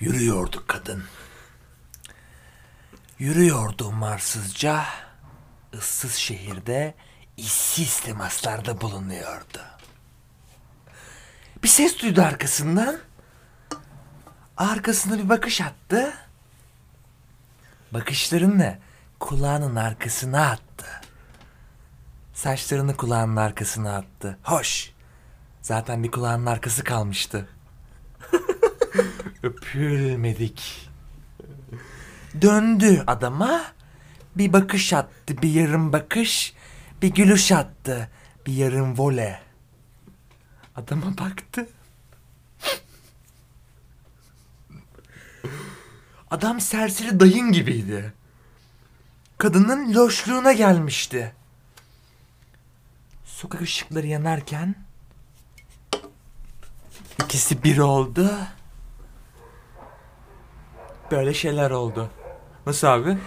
Yürüyordu kadın. Yürüyordu umarsızca, ıssız şehirde işsiz temaslarda bulunuyordu. Bir ses duydu arkasından. Arkasına bir bakış attı. Bakışlarını kulağının arkasına attı. Saçlarını kulağının arkasına attı. Hoş. Zaten bir kulağının arkası kalmıştı. Öpülmedik. Döndü adama. Bir bakış attı, bir yarım bakış. Bir gülüş attı, bir yarım vole. Adama baktı. Adam serseri dayın gibiydi. Kadının loşluğuna gelmişti. Sokak ışıkları yanarken ikisi bir oldu. Böyle şeyler oldu. Nasıl abi?